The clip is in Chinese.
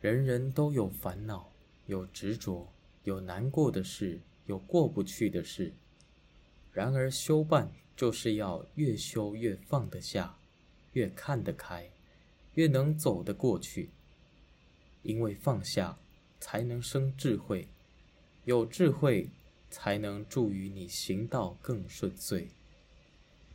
人人都有烦恼有执着有难过的事有过不去的事。然而修办就是要越修越放得下越看得开越能走得过去。因为放下才能生智慧有智慧才能助于你行道更顺遂。